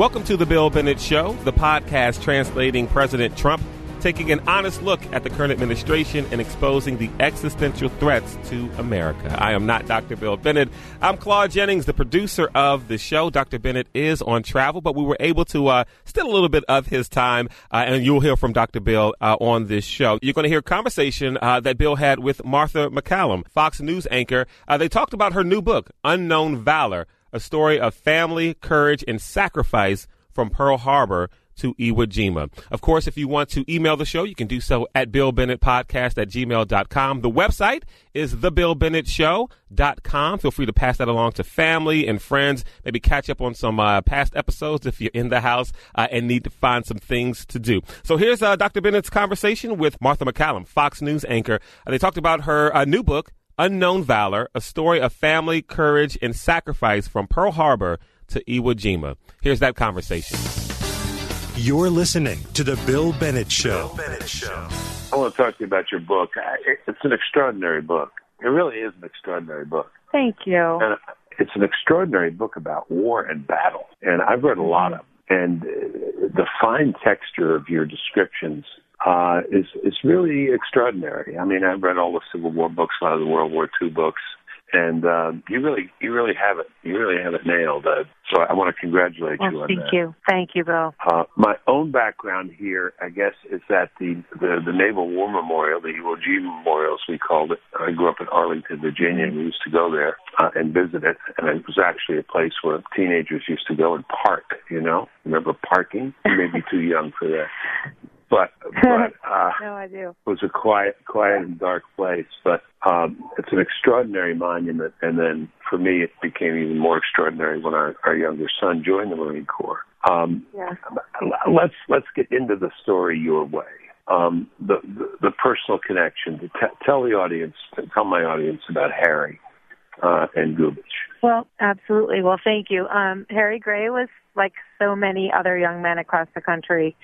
Welcome to the Bill Bennett Show, the podcast translating President Trump, taking an honest look at the current administration and exposing the existential threats to America. I am not Dr. Bill Bennett. I'm Claude Jennings, the producer of the show. Dr. Bennett is on travel, but we were able to uh, steal a little bit of his time, uh, and you'll hear from Dr. Bill uh, on this show. You're going to hear a conversation uh, that Bill had with Martha MacCallum, Fox News anchor. Uh, they talked about her new book, Unknown Valor a story of family, courage, and sacrifice from Pearl Harbor to Iwo Jima. Of course, if you want to email the show, you can do so at BillBennettPodcast at gmail.com. The website is TheBillBennettShow.com. Feel free to pass that along to family and friends. Maybe catch up on some uh, past episodes if you're in the house uh, and need to find some things to do. So here's uh, Dr. Bennett's conversation with Martha MacCallum, Fox News anchor. they talked about her uh, new book, Unknown Valor, a story of family, courage, and sacrifice from Pearl Harbor to Iwo Jima. Here's that conversation. You're listening to The Bill Bennett Show. Bill Bennett Show. I want to talk to you about your book. It's an extraordinary book. It really is an extraordinary book. Thank you. And uh, it's an extraordinary book about war and battle. And I've read a lot of them. And uh, the fine texture of your descriptions uh, is is really extraordinary. I mean, I've read all the Civil War books, a lot of the World War II books, and uh, you really you really have it you really have it nailed. Uh, so I want to congratulate well, you on thank that. Thank you, thank you, Bill. Uh, my own background here, I guess, is that the the, the Naval War Memorial, the Iwo Jima Memorial, as we called it. I grew up in Arlington, Virginia, and we used to go there uh, and visit it. And it was actually a place where teenagers used to go and park. You know, remember parking? You may be too young for that but but uh, no, I do. It was a quiet, quiet and dark place, but um, it's an extraordinary monument. And then for me, it became even more extraordinary when our, our younger son joined the Marine Corps. Um, yeah. Let's let's get into the story your way. Um, the, the, the personal connection. To t- tell the audience, tell my audience about Harry uh, and Gubich. Well, absolutely. Well, thank you. Um, Harry Gray was like so many other young men across the country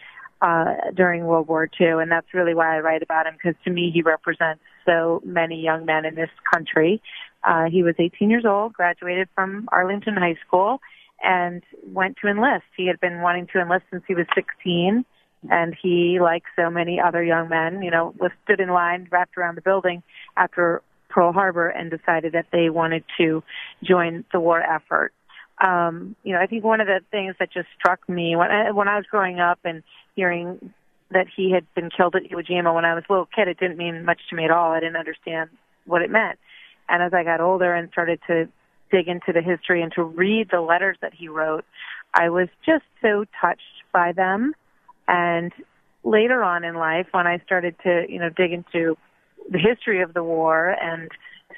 uh, during World War II, and that's really why I write about him because to me he represents so many young men in this country. Uh, he was 18 years old, graduated from Arlington High School, and went to enlist. He had been wanting to enlist since he was 16, and he, like so many other young men, you know, was stood in line, wrapped around the building after Pearl Harbor, and decided that they wanted to join the war effort um, you know, I think one of the things that just struck me when I, when I was growing up and hearing that he had been killed at Iwo Jima when I was a little kid, it didn't mean much to me at all. I didn't understand what it meant. And as I got older and started to dig into the history and to read the letters that he wrote, I was just so touched by them. And later on in life, when I started to, you know, dig into the history of the war and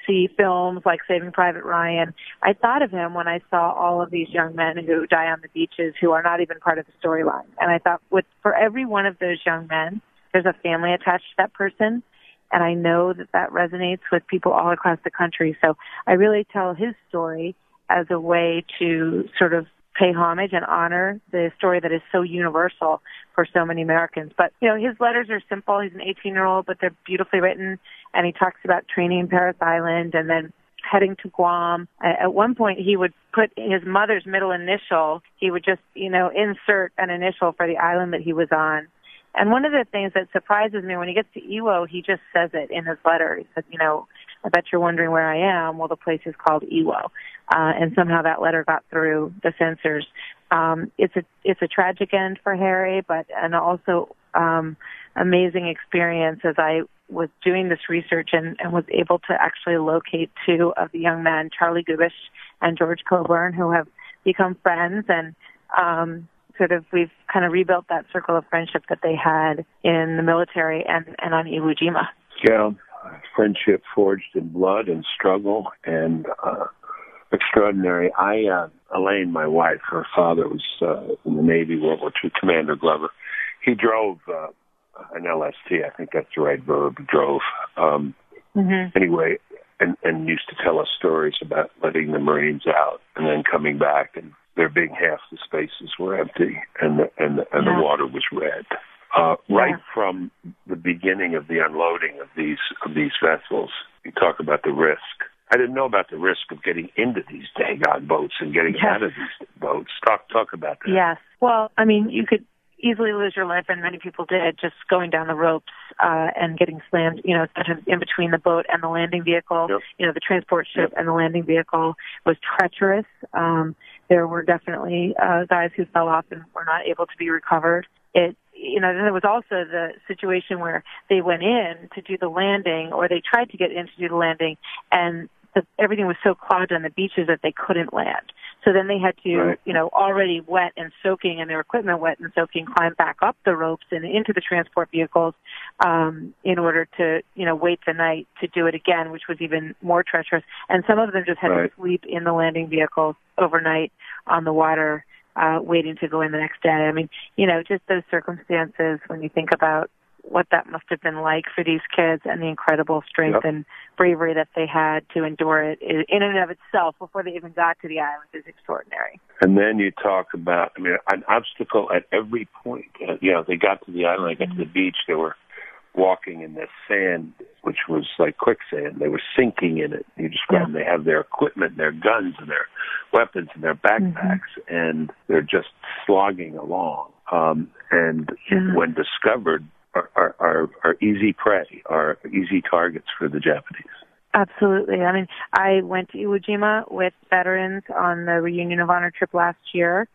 see films like Saving Private Ryan, I thought of him when I saw all of these young men who die on the beaches who are not even part of the storyline. And I thought, with for every one of those young men, there's a family attached to that person, and I know that that resonates with people all across the country. So I really tell his story as a way to sort of pay homage and honor the story that is so universal for so many Americans. But, you know, his letters are simple. He's an 18 year old, but they're beautifully written. And he talks about training in Parris Island and then heading to Guam. At one point, he would put his mother's middle initial. He would just, you know, insert an initial for the island that he was on. And one of the things that surprises me when he gets to Iwo, he just says it in his letter. He said, you know, I bet you're wondering where I am. Well, the place is called Iwo, uh, and somehow that letter got through the censors. Um, it's a it's a tragic end for Harry, but and also um, amazing experience as I was doing this research and, and was able to actually locate two of the young men, Charlie Gubich and George Coburn, who have become friends and um, sort of we've kind of rebuilt that circle of friendship that they had in the military and, and on Iwo Jima. Yeah, friendship forged in blood and struggle and uh, extraordinary. I, uh, Elaine, my wife, her father was uh, in the Navy, World War II, Commander Glover. He drove uh, an LST, I think that's the right verb, drove. Um, mm-hmm. Anyway, and, and used to tell us stories about letting the Marines out and then coming back and there being half the spaces were empty and the, and the, and yeah. the water was red. Uh, right yeah. from the beginning of the unloading of these of these vessels, you talk about the risk I didn't know about the risk of getting into these daggone boats and getting Yes. out of these boats. Talk talk about that. Yes. Well, I mean, you could easily lose your life, and many people did, just going down the ropes uh, and getting slammed, you know, sometimes in between the boat and the landing vehicle. Yep. You know, the transport ship Yep. and the landing vehicle was treacherous. Um, there were definitely uh, guys who fell off and were not able to be recovered. It, you know, then there was also the situation where they went in to do the landing, or they tried to get in to do the landing, and the, everything was so clogged on the beaches that they couldn't land. So then they had to, Right. you know, already wet and soaking and their equipment wet and soaking, climb back up the ropes and into the transport vehicles um, in order to, you know, wait the night to do it again, which was even more treacherous. And some of them just had Right. to sleep in the landing vehicles overnight on the water, uh, waiting to go in the next day. I mean, you know, just those circumstances when you think about what that must have been like for these kids and the incredible strength Yep. and bravery that they had to endure it in and of itself before they even got to the island is extraordinary. And then you talk about, I mean, an obstacle at every point. Uh, you know, they got to the island, they got to the beach, they were walking in this sand, which was like quicksand. They were sinking in it. You described them. they have their equipment, their guns, and their weapons, and their backpacks, and they're just slogging along. Um, and Yeah. when discovered, are, are, are, are easy prey, are easy targets for the Japanese. Absolutely. I mean, I went to Iwo Jima with veterans on the Reunion of Honor trip last year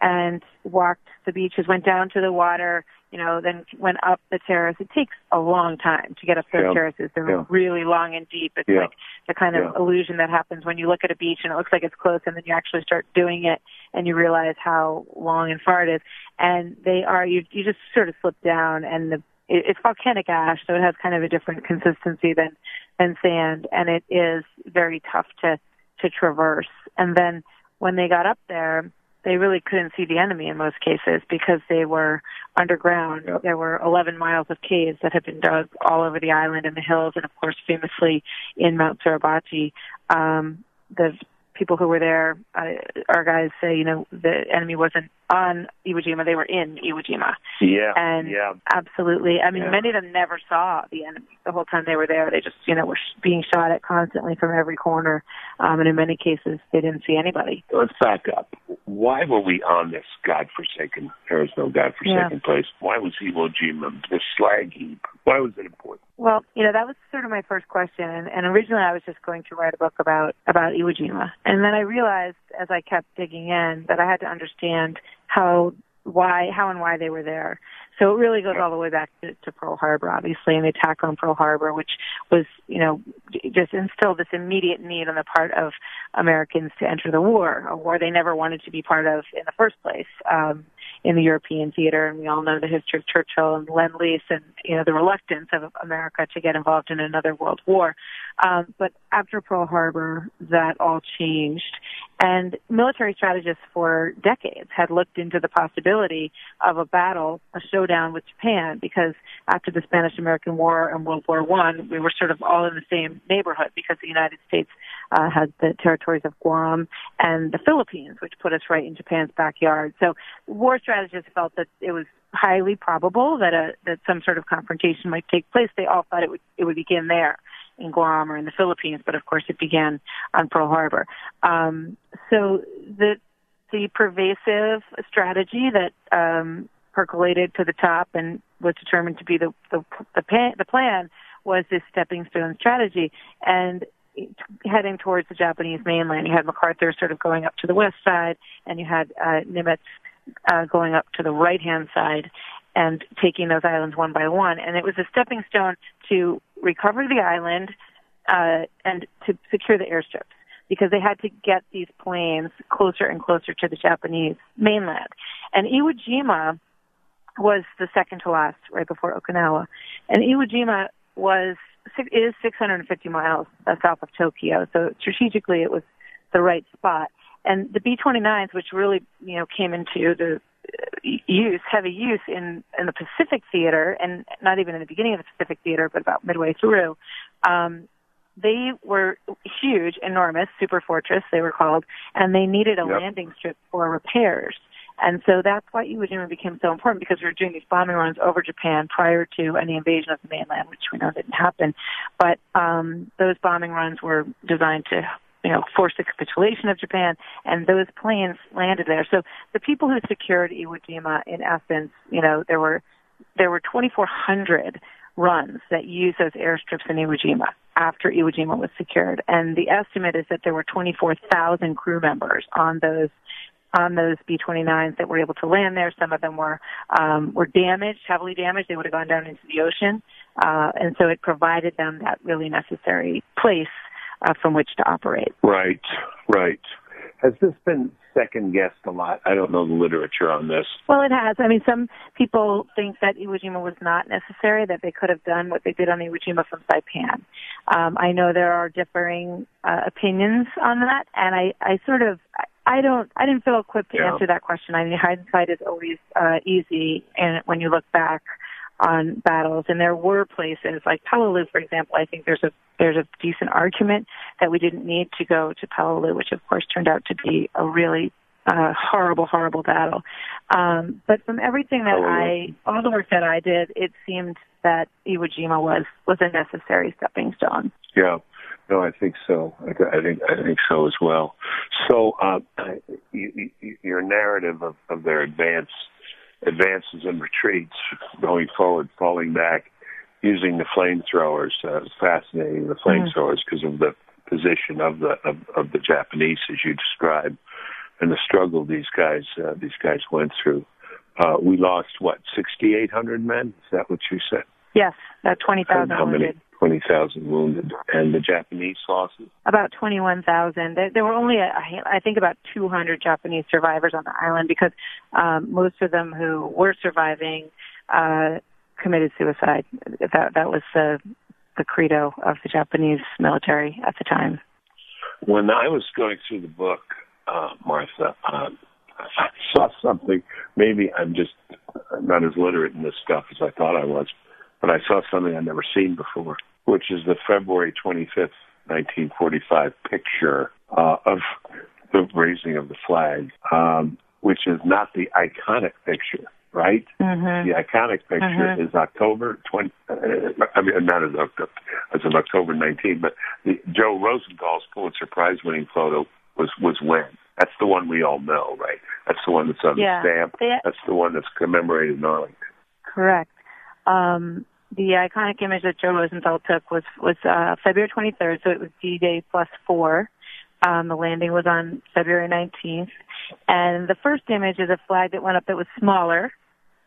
and walked the beaches, went down to the water, you know, then went up the terrace. It takes a long time to get up those Yeah. terraces. They're Yeah. really long and deep. It's Yeah. like the kind of illusion that happens when you look at a beach and it looks like it's close and then you actually start doing it and you realize how long and far it is. And they are, you, you just sort of slip down and the, it, it's volcanic ash, so it has kind of a different consistency than, than sand and it is very tough to, to traverse. And then when they got up there, they really couldn't see the enemy in most cases because they were underground. Yep. There were 11 miles of caves that had been dug all over the island and the hills, and of course, famously in Mount Suribachi. Um, the people who were there, uh, our guys say, you know, the enemy wasn't on Iwo Jima; they were in Iwo Jima. Yeah, And yeah. absolutely, I mean, Yeah. many of them never saw the enemy the whole time they were there. They just, you know, were sh- being shot at constantly from every corner, um, and in many cases, they didn't see anybody. Let's back up. Why were we on this godforsaken, there is no godforsaken Yeah. place? Why was Iwo Jima the slag heap? Why was it important? Well, you know, that was sort of my first question, and, and originally I was just going to write a book about about Iwo Jima, and then I realized as I kept digging in that I had to understand how, why, how and why they were there. So it really goes all the way back to, to Pearl Harbor, obviously, and the attack on Pearl Harbor, which was, you know, just instilled this immediate need on the part of Americans to enter the war, a war they never wanted to be part of in the first place. Um, in the European theater, and we all know the history of Churchill and Lend Lease, and you know the reluctance of America to get involved in another world war. Um, but after Pearl Harbor, that all changed, and military strategists for decades had looked into the possibility of a battle, a showdown with Japan, because after the Spanish-American War and World War One, we were sort of all in the same neighborhood because the United States uh, had the territories of Guam and the Philippines, which put us right in Japan's backyard. So war strategists felt that it was highly probable that a that some sort of confrontation might take place. They all thought it would it would begin there in Guam or in the Philippines, but of course it began on Pearl Harbor. Um, so the the pervasive strategy that um, percolated to the top and was determined to be the the the, pan, the plan was this stepping stone strategy and heading towards the Japanese mainland. You had MacArthur sort of going up to the west side, and you had uh, Nimitz uh, going up to the right hand side and taking those islands one by one. And it was a stepping stone to recover the island uh, and to secure the airstrips because they had to get these planes closer and closer to the Japanese mainland. And Iwo Jima was the second to last, right before Okinawa. And Iwo Jima was is 650 miles uh, south of Tokyo, so strategically it was the right spot. And the B-29s, which really you know came into the use, heavy use in in the Pacific Theater, and not even in the beginning of the Pacific Theater, but about midway through. Um, they were huge, enormous, super fortress, they were called, and they needed a Yep. landing strip for repairs. And so that's why Iwo Jima became so important because we were doing these bombing runs over Japan prior to any invasion of the mainland, which we know didn't happen. But um, those bombing runs were designed to you know, force the capitulation of Japan, and those planes landed there. So the people who secured Iwo Jima, in essence, you know, there were there were 2,400 runs that used those airstrips in Iwo Jima after Iwo Jima was secured, and the estimate is that there were 24,000 crew members on those on those B-29s that were able to land there. Some of them were um, were damaged, heavily damaged. They would have gone down into the ocean, uh, and so it provided them that really necessary place uh, from which to operate. Right, right. Has this been second guessed a lot? I don't know the literature on this. Well, it has. I mean, some people think that Iwo Jima was not necessary, that they could have done what they did on Iwo Jima from Saipan. Um, I know there are differing uh, opinions on that, and I, I sort of, I don't, I didn't feel equipped to Yeah. answer that question. I mean, hindsight is always uh, easy, and when you look back on battles, and there were places like Peleliu, for example. I think there's a there's a decent argument that we didn't need to go to Peleliu, which of course turned out to be a really uh, horrible, horrible battle. Um, but from everything that I, all the work that I did, it seemed that Iwo Jima was was a necessary stepping stone. Yeah. No, I think so. I, I think I think so as well. So, uh, you, you, your narrative of, of their advance, advances and retreats, going forward, falling back, using the flamethrowers, uh, is fascinating. The flamethrowers because of the position of the of, of the Japanese, as you described, and the struggle these guys uh, these guys went through. Uh, we lost what sixty eight hundred men. Is that what you said? Yes, And thousand how many? Wounded. 20,000 wounded. And the Japanese losses? About 21,000. There, there were only, a, I think, about 200 Japanese survivors on the island because um, most of them who were surviving uh, committed suicide. That that was the the credo of the Japanese military at the time. When I was going through the book, uh, Martha, uh, I saw something. Maybe I'm just not as literate in this stuff as I thought I was, but I saw something I'd never seen before, which is the February 25th, 1945 picture uh, of the raising of the flag, um, which is not the iconic picture, right? Mm-hmm. The iconic picture Mhm. is October 20, uh, I mean, not as October, as of October 19, but the, Joe Rosenthal's Pulitzer Prize winning photo was, was when? That's the one we all know, right? That's the one that's on Yeah. the stamp. They- That's the one that's commemorated in Arlington. Correct. Um, the iconic image that Joe Rosenthal took was was uh, February 23rd, so it was D-Day plus four. Um, the landing was on February 19th, and the first image is a flag that went up that was smaller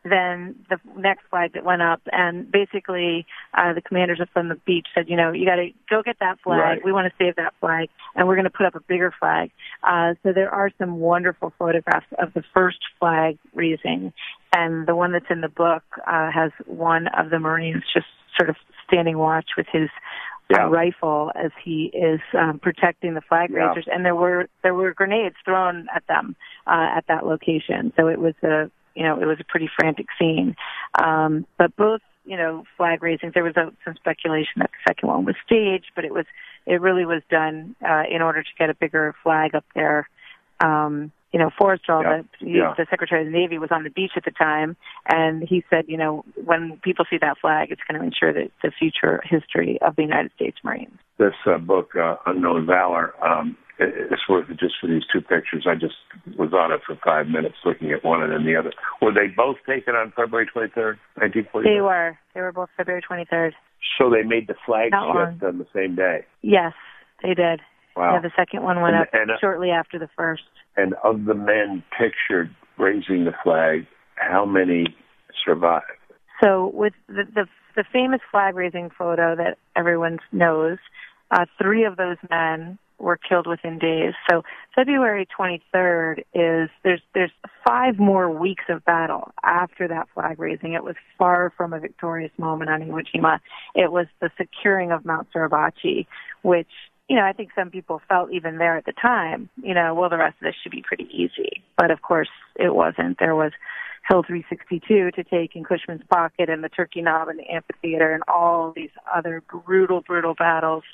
than the next flag that went up, and basically uh, the commanders from the beach said, you know, you got to go get that flag. Right. We want to save that flag, and we're going to put up a bigger flag. Uh, so there are some wonderful photographs of the first flag raising, and the one that's in the book uh, has one of the Marines just sort of standing watch with his Yeah. uh, rifle as he is um, protecting the flag Yeah. raisers, and there were there were grenades thrown at them uh, at that location. So it was a you know it was a pretty frantic scene. Um, but both you know flag raisings, there was a, some speculation that the second one was staged, but it was it really was done uh, in order to get a bigger flag up there. Um, you know, Forrestal, Yeah. the, Yeah. the Secretary of the Navy, was on the beach at the time, and he said, you know, when people see that flag, it's going to ensure that the future history of the United States Marines. This uh, book, uh, Unknown Valor, um, it- it's worth it just for these two pictures. I just was on it for five minutes looking at one and then the other. Were they both taken on February 23rd, 1945? They were. They were both February 23rd. So they made the flag shift on the same day. Yes, they did. Wow. Yeah, the second one went And- up and, uh, shortly after the first. And of the men pictured raising the flag, how many survived? So with the the, the famous flag raising photo that everyone knows, uh, three of those men were killed within days. So February 23rd is there's there's five more weeks of battle after that flag raising. It was far from a victorious moment on Iwo Jima. It was the securing of Mount Suribachi, which you know I think some people felt even there at the time. You know, well the rest of this should be pretty easy, but of course it wasn't. There was Hill 362 to take in Cushman's Pocket and the Turkey Knob and the amphitheater and all these other brutal, brutal battles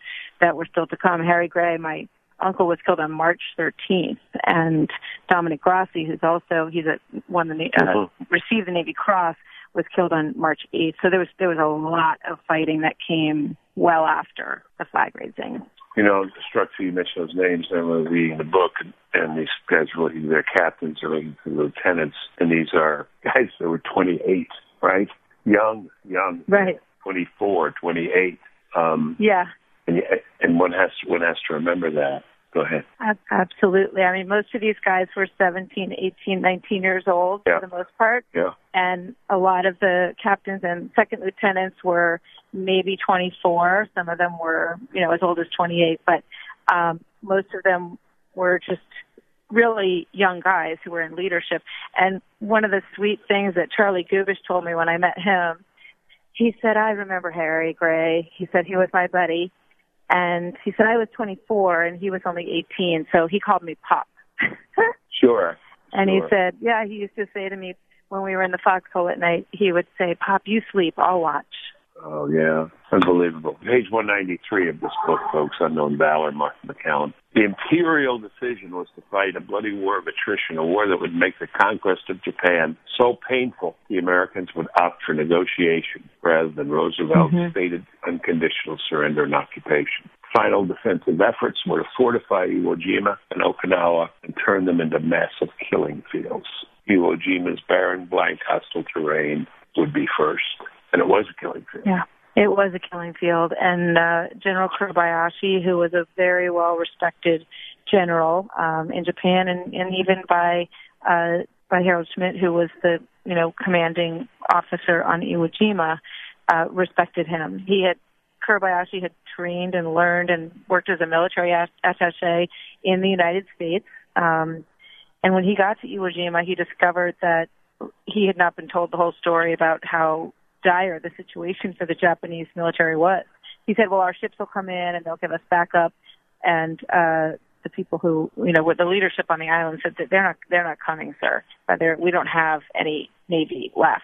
that were still to come. Harry Gray, my uncle was killed on March 13th, and Dominic Grassi, who's also he's a won the uh, mm-hmm. received the Navy Cross, was killed on March 8th. So there was there was a lot of fighting that came well after the flag raising. You know, struck you mentioned those names. I remember reading the book, and, and these guys were looking, they're captains, they're looking for lieutenants, and these are guys that were 28, right? Young, young, right? 24, 28. Um, yeah. And and one has to, one has to remember that. Go ahead. Absolutely. I mean, most of these guys were 17, 18, 19 years old yeah. for the most part. Yeah. And a lot of the captains and second lieutenants were maybe 24. Some of them were, you know, as old as 28, but um, most of them were just really young guys who were in leadership. And one of the sweet things that Charlie Gubich told me when I met him, he said, I remember Harry Gray. He said he was my buddy and he said I was 24 and he was only 18, so he called me Pop. sure. And sure. he said, yeah, he used to say to me when we were in the foxhole at night, he would say, Pop, you sleep, I'll watch. Oh, yeah. Unbelievable. Page 193 of this book, folks, Unknown Valor, Mark MacCallum. The imperial decision was to fight a bloody war of attrition, a war that would make the conquest of Japan so painful the Americans would opt for negotiation rather than Roosevelt's mm-hmm. stated unconditional surrender and occupation. Final defensive efforts were to fortify Iwo Jima and Okinawa and turn them into massive killing fields. Iwo Jima's barren, blank, hostile terrain would be first and it was a killing field. Yeah. It was a killing field, and uh, General Kuribayashi, who was a very well respected general um, in Japan, and, and even by uh, by Harold Schmidt, who was the you know commanding officer on Iwo Jima, uh, respected him. He had Kuribayashi had trained and learned and worked as a military attaché in the United States. Um, and when he got to Iwo Jima, he discovered that he had not been told the whole story about how dire the situation for the Japanese military was. He said, "Well, our ships will come in and they'll give us backup," and uh, the people who, you know, with the leadership on the island said that they're not they're not coming, sir. But they're, we don't have any navy left.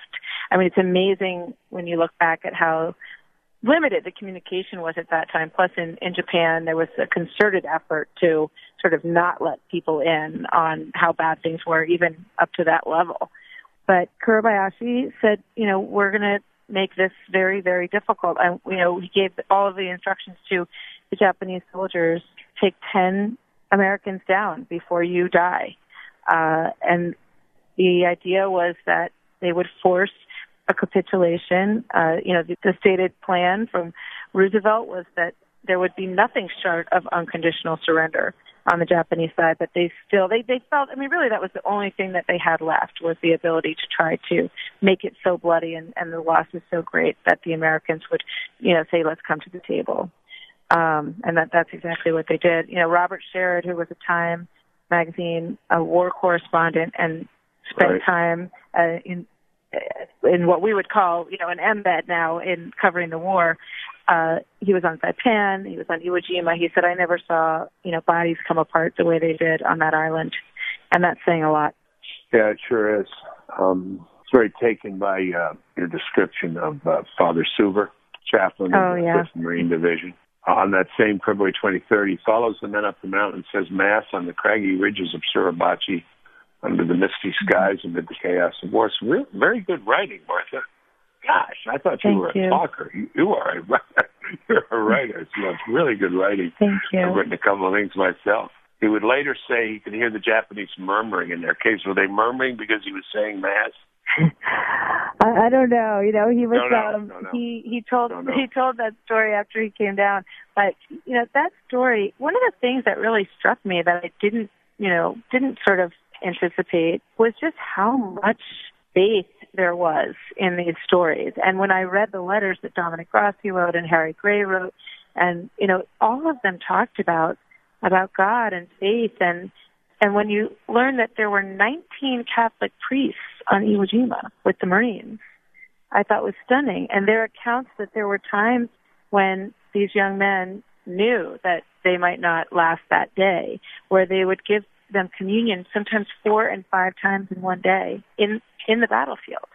I mean, it's amazing when you look back at how limited the communication was at that time. Plus, in in Japan, there was a concerted effort to sort of not let people in on how bad things were, even up to that level. But Kuribayashi said, you know, we're going to make this very, very difficult. And, you know, he gave all of the instructions to the Japanese soldiers, take 10 Americans down before you die. Uh, and the idea was that they would force a capitulation. Uh, you know, the, the stated plan from Roosevelt was that there would be nothing short of unconditional surrender on the Japanese side, but they still they they felt I mean really that was the only thing that they had left was the ability to try to make it so bloody and and the loss was so great that the Americans would you know say let's come to the table. Um and that that's exactly what they did. You know Robert Sherrod who was a Time magazine a war correspondent and spent right. time uh, in in what we would call, you know, an embed now in covering the war uh, he was on Saipan, he was on Iwo Jima. He said, I never saw, you know, bodies come apart the way they did on that island. And that's saying a lot. Yeah, it sure is. Um, it's very taken by uh, your description of uh, Father Suver, chaplain oh, of the yeah. 5th Marine Division. Uh, on that same February 23rd, he follows the men up the mountain and says Mass on the craggy ridges of Suribachi under the misty skies amid the chaos of war. It's very good writing, Martha. Gosh, I thought you Thank were you. a talker. You, you are a writer. You're a writer. So it's really good writing. Thank you. I've written a couple of things myself. He would later say he could hear the Japanese murmuring in their case. Were they murmuring because he was saying mass? I, I don't know. You know, he was Don't know. um Don't he he told he told that story after he came down. But you know, that story one of the things that really struck me that I didn't you know, didn't sort of anticipate was just how much faith there was in these stories. And when I read the letters that Dominic Grassi wrote and Harry Gray wrote, and you know, all of them talked about about God and faith and and when you learn that there were 19 Catholic priests on Iwo Jima with the Marines, I thought was stunning. And their accounts that there were times when these young men knew that they might not last that day, where they would give them communion sometimes four and five times in one day in in the battlefield.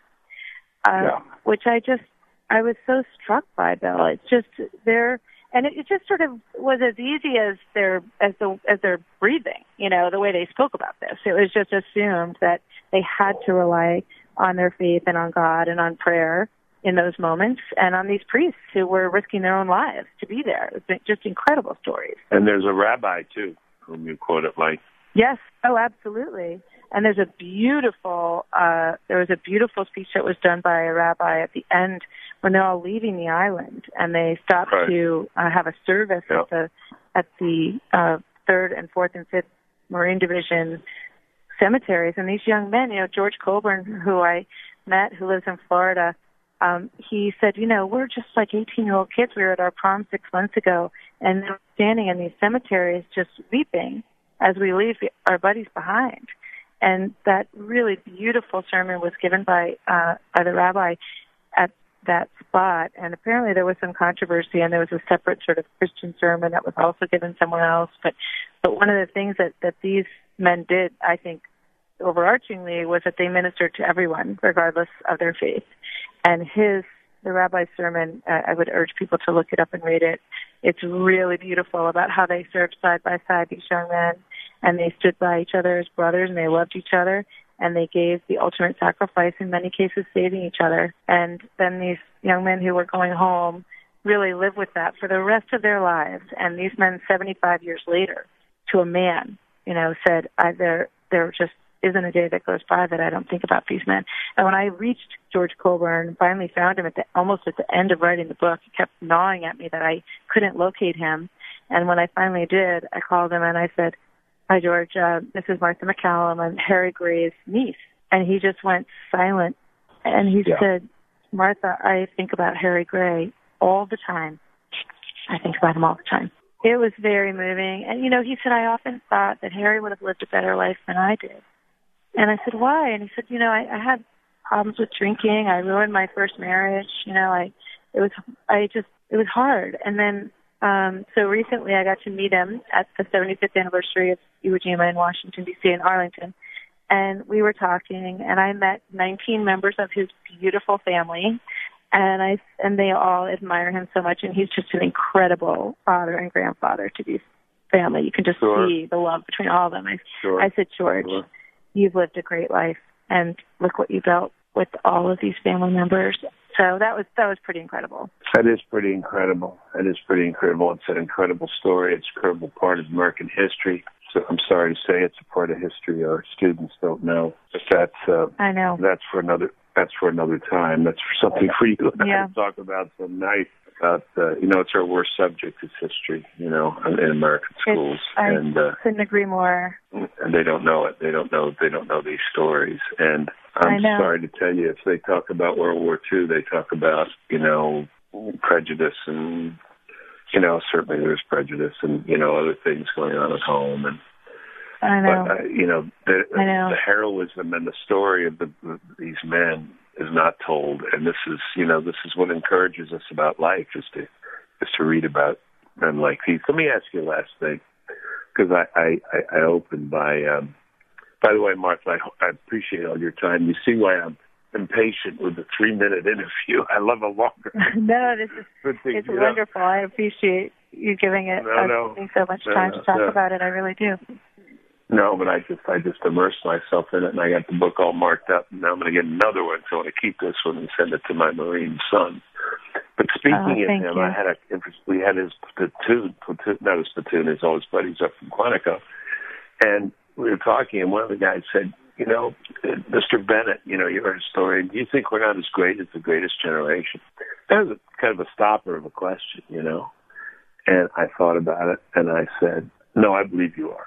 Uh, Yeah. Which I just I was so struck by, Bill. It's just they're and it, it just sort of was as easy as their as the as their breathing. You know, the way they spoke about this, it was just assumed that they had to rely on their faith and on God and on prayer in those moments and on these priests who were risking their own lives to be there. It's just incredible stories. And there's a rabbi too, whom you quoted like. Yes. Oh, absolutely. And there's a beautiful, uh, there was a beautiful speech that was done by a rabbi at the end when they're all leaving the island and they stopped right. to uh, have a service yeah. at the, at the, uh, third and fourth and fifth Marine Division cemeteries. And these young men, you know, George Coburn, who I met, who lives in Florida, um, he said, you know, we're just like 18 year old kids. We were at our prom six months ago, and they're standing in these cemeteries just weeping as we leave our buddies behind. And that really beautiful sermon was given by uh, by the rabbi at that spot. And apparently there was some controversy, and there was a separate sort of Christian sermon that was also given somewhere else. But but one of the things that that these men did, I think, overarchingly, was that they ministered to everyone, regardless of their faith. And his the rabbi's sermon, uh, I would urge people to look it up and read it. It's really beautiful about how they served side by side these young men and they stood by each other as brothers and they loved each other and they gave the ultimate sacrifice in many cases saving each other. And then these young men who were going home really live with that for the rest of their lives. And these men 75 years later to a man you know said I, there just isn't a day that goes by that I don't think about these men and when I reached George Coburn finally found him at the almost at the end of writing the book he kept gnawing at me that I couldn't locate him and when I finally did I called him and I said Hi, George. Uh, this is Martha MacCallum. I'm Harry Gray's niece. And he just went silent. And he Yeah. said, Martha, I think about Harry Gray all the time. I think about him all the time. It was very moving. And, you know, he said, I often thought that Harry would have lived a better life than I did. And I said, why? And he said, you know, I, I had problems with drinking. I ruined my first marriage. You know, I, it was, I just, it was hard. And then um, so recently I got to meet him at the 75th anniversary of Iwo Jima in Washington, D.C. in Arlington. And we were talking and I met 19 members of his beautiful family and I, and they all admire him so much and he's just an incredible father and grandfather to these family. You can just Sure. see the love between all of them. I, Sure. I said, George, Sure. You've lived a great life and look what you built with all of these family members. So that was, that was pretty incredible. That is pretty incredible. That is pretty incredible. It's an incredible story. It's an incredible part of American history. So I'm sorry to say it's a part of history our students don't know. But that's uh, I know. that's for another that's for another time. That's for something for you and I Yeah. to talk about some night. About uh, you know, it's our worst subject is history. You know, in American schools, I and uh, couldn't agree more. and they don't know it. They don't know. They don't know these stories. And I I'm sorry to tell you, if they talk about World War II, they talk about you know prejudice and you know certainly there's prejudice and you know other things going on at home and I know. but uh, you know the I know. the heroism and the story of the, the, these men is not told, and this is you know this is what encourages us about life is to is to read about men like these. Let me ask you a last thing because I I I I opened by um by the way, Martha, I, I appreciate all your time. You see why I'm impatient with the three minute interview. I love a longer. no, this is thing, it's you know. wonderful. I appreciate you giving it No, no. giving so much No, time to talk about it. I really do. No, but I just I just immersed myself in it, and I got the book all marked up. And now I'm going to get another one, so I want to keep this one and send it to my Marine son. But oh, speaking Oh, of him, you. I had a. We had his platoon, platoon, not his platoon, his all his buddies up from Quantico, and we were talking, and one of the guys said, "You know, Mr. Bennett, you know, you're a historian. Do you think we're not as great as the greatest generation?" That was a, kind of a stopper of a question, you know. And I thought about it, and I said, "No, I believe you are."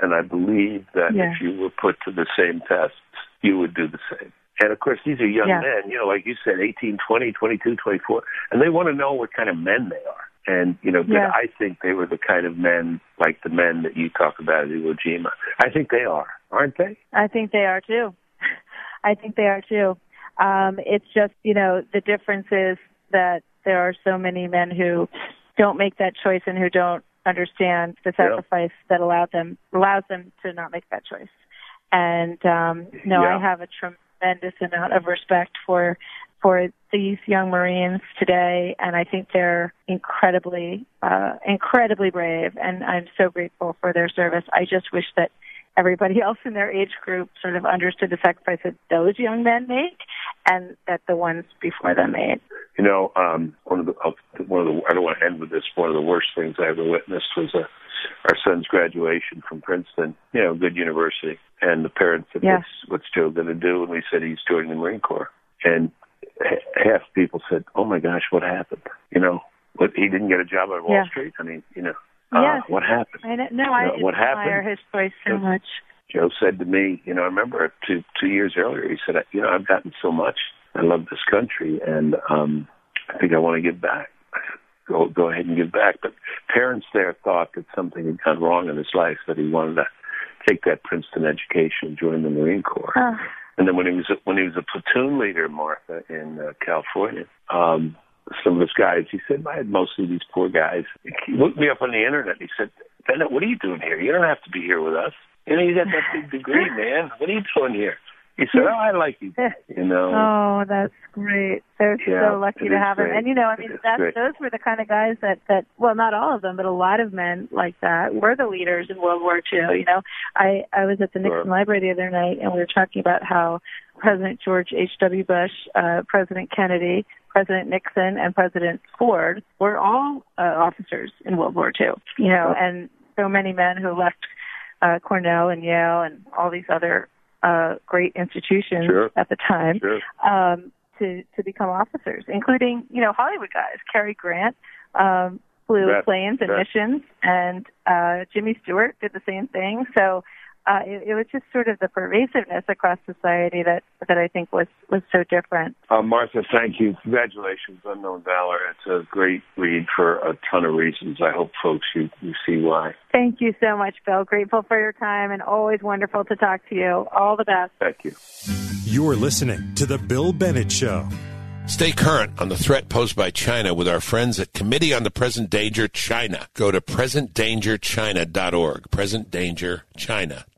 And I believe that Yeah. if you were put to the same tests, you would do the same. And of course, these are young Yeah. men, you know, like you said, 18, 20, 22, 24, and they want to know what kind of men they are. And, you know, Yeah. I think they were the kind of men like the men that you talk about at Iwo Jima. I think they are, aren't they? I think they are too. I think they are too. Um, it's just, you know, the difference is that there are so many men who don't make that choice and who don't understand the Yeah. sacrifice that allowed them allows them to not make that choice. And um no, Yeah. I have a tremendous amount of respect for for these young Marines today, and I think they're incredibly, uh, incredibly brave, and I'm so grateful for their service. I just wish that everybody else in their age group sort of understood the sacrifice that those young men make, and that the ones before them made. You know, um, one of the uh, one of the I don't want to end with this. One of the worst things I ever witnessed was a, uh, our son's graduation from Princeton. You know, good university, and the parents said, yeah. "What's what's Joe going to do?" And we said he's joining the Marine Corps, and half people said, "Oh my gosh, what happened?" You know, what he didn't get a job on Wall yeah. Street. I mean, you know, uh, what happened? I don't, no, I know, what admire happened? his choice so Joe, much. Joe said to me, you know, I remember two two years earlier, he said, "You know, I've gotten so much. I love this country, and um I think I want to give back." Go go ahead and give back. But parents there thought that something had gone wrong in his life that he wanted to take that Princeton education and join the Marine Corps. Uh, and then when he was when he was a platoon leader, Martha, in uh, California, um, some of his guys, he said, I had mostly these poor guys. He looked me up on the internet. He said, Bennett, what are you doing here? You don't have to be here with us. You know, you got that big degree, man. What are you doing here? He said, "Oh, I like you." You know. Oh, that's great. They're yeah, so lucky to have great. him. And you know, I mean, that those were the kind of guys that that well, not all of them, but a lot of men like that were the leaders in World War II. You know, I I was at the Nixon sure. Library the other night, and we were talking about how President George H. W. Bush, uh, President Kennedy, President Nixon, and President Ford were all uh, officers in World War II. You know, and so many men who left uh, Cornell and Yale and all these other uh, great institutions sure. at the time sure. um, to to become officers, including you know Hollywood guys. Cary Grant um, flew Bet. planes and Bet. missions, and uh, Jimmy Stewart did the same thing. So uh, it, it was just sort of the pervasiveness across society that that I think was was so different. Uh, Martha, thank you. Congratulations, Unknown Valor. It's a great read for a ton of reasons. I hope folks you, you see why. Thank you so much, Bill. Grateful for your time and always wonderful to talk to you. All the best. Thank you. You're listening to The Bill Bennett Show. Stay current on the threat posed by China with our friends at Committee on the Present Danger China. Go to presentdangerchina.org.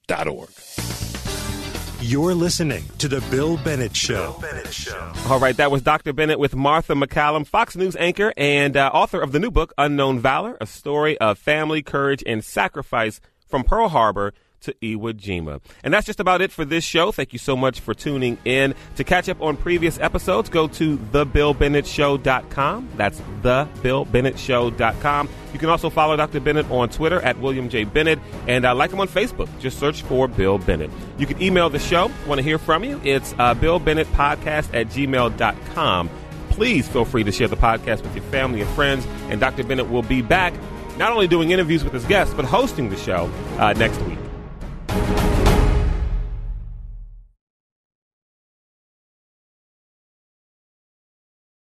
Presentdangerchina.org. You're listening to The Bill Bennett Show. Bill Bennett Show. All right, that was Dr. Bennett with Martha MacCallum, Fox News anchor and uh, author of the new book, Unknown Valor, a story of family, courage, and sacrifice from Pearl Harbor to Iwo Jima. And that's just about it for this show. Thank you so much for tuning in. To catch up on previous episodes, go to thebillbennettshow.com. That's thebillbennettshow.com. You can also follow Dr. Bennett on Twitter at William J. Bennett and uh, like him on Facebook. Just search for Bill Bennett. You can email the show. Want to hear from you? It's uh, billbennettpodcast at gmail.com. Please feel free to share the podcast with your family and friends. And Dr. Bennett will be back not only doing interviews with his guests, but hosting the show uh, next week. Thank you.